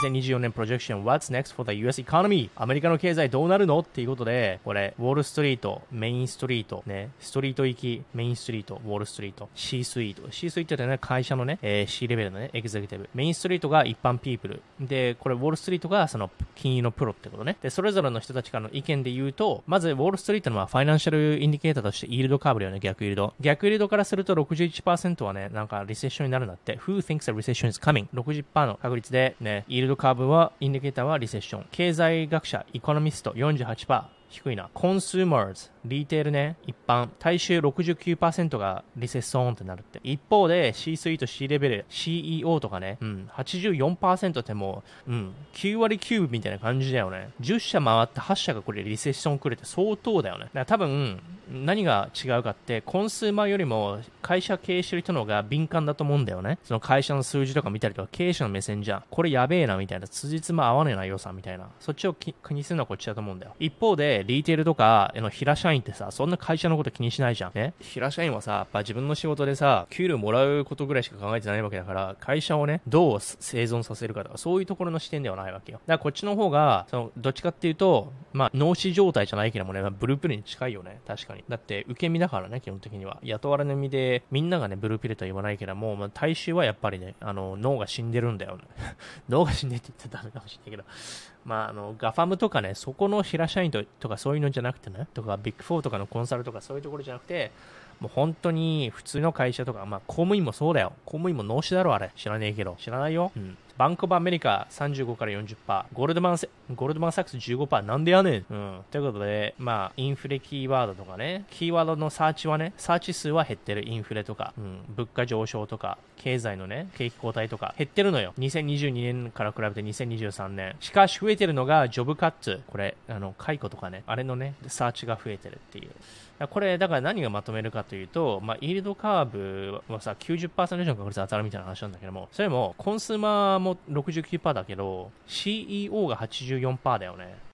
2024年 projection What's next for the US economy? アメリカの経済どうなるの？っていうことで、これ、 Wall Street、Main Street、ね、ストリート行き、 Main Street、Wall Street、C suite。C suite ってね、会社のね、えー、C level のね、エグゼクティブ。 Main Street が一般 people。で、これ、 Wall Street がその金融のプロってことね。で、それぞれの人たちからの意見で言うと、まず、 Wall Street のは financial indicator としてイールドカーブだよね、逆イールド。逆イールドからすると61%はね、なんかリセッションになるんだって。Who thinks a recession is coming? 60%の確率でね、イールドカーブは、インディケーターはリセッション。経済学者、エコノミスト48%。低いな。 Consumers、retail ね、一般、大衆69%がリセッションってなるって。一方で C suite C level、CEO とかね、うん、84%ってもう、うん、9割9分みたいな感じだよね。10社回って8社がこれリセッションくれて相当だよね。だから多分、何が違うかって、 consumer よりも会社経営してる人の方が敏感だと思うんだよね。その会社の数字とか見たりとか、経営者の目線じゃん。これやべえなみたいな、辻褄合わねえな良さみたいな。そっちを気にするのはこっちだと思うんだよ。一方で、 retail とか、の平社員ってさ、そんな会社のこと気にしないじゃん。ね平社員はさ、やっぱ自分の仕事でさ、給料もらうことぐらいしか考えてないわけだから、会社をね、どう生存させるかとか、そういうところの視点ではないわけよ。だからこっちの方が、その、どっちかっていうと、まあ、脳死状態じゃないけどもね、まあ、 blue pill に近いよね。確かに。だって、受け身だからね、基本的には。雇われの身で、みんながね、 blue pill とは言わないけども、まあ、大衆はやっぱりね、あの、脳が死んでるんだよね。脳が死んでって言ったらダメかもしれないけど、まあ、あの、 GAFAM とかね、そこの平社員ととかそういうのじゃなくてね、とか、ビッグフォーとかのコンサルとかそういうところじゃなくて、もう本当に普通の会社とか、まあ公務員もそうだよ。公務員も脳死だろ、あれ。知らねえけど。知らないよ。うん。 Bank of America 35から40%、ゴールドマンゴールドマンサックス15%、なんでやねん。うん。ということで、まあ、インフレキーワードとかね、キーワードのサーチはね、サーチ数は減ってる。インフレとか、うん、物価上昇とか、経済のね、景気後退とか、減ってるのよ。2022年から比べて2023年。しかし増えてるのが、ジョブカッツ。これ、あの、解雇とかね、あれのね、サーチが増えてるっていう。これ、だから何がまとめるかというと、まあ、イールドカーブはさ、90%以上の確率当たるみたいな話なんだけども、それも、コンスーマーも69%だけど、CEO が84%だよね。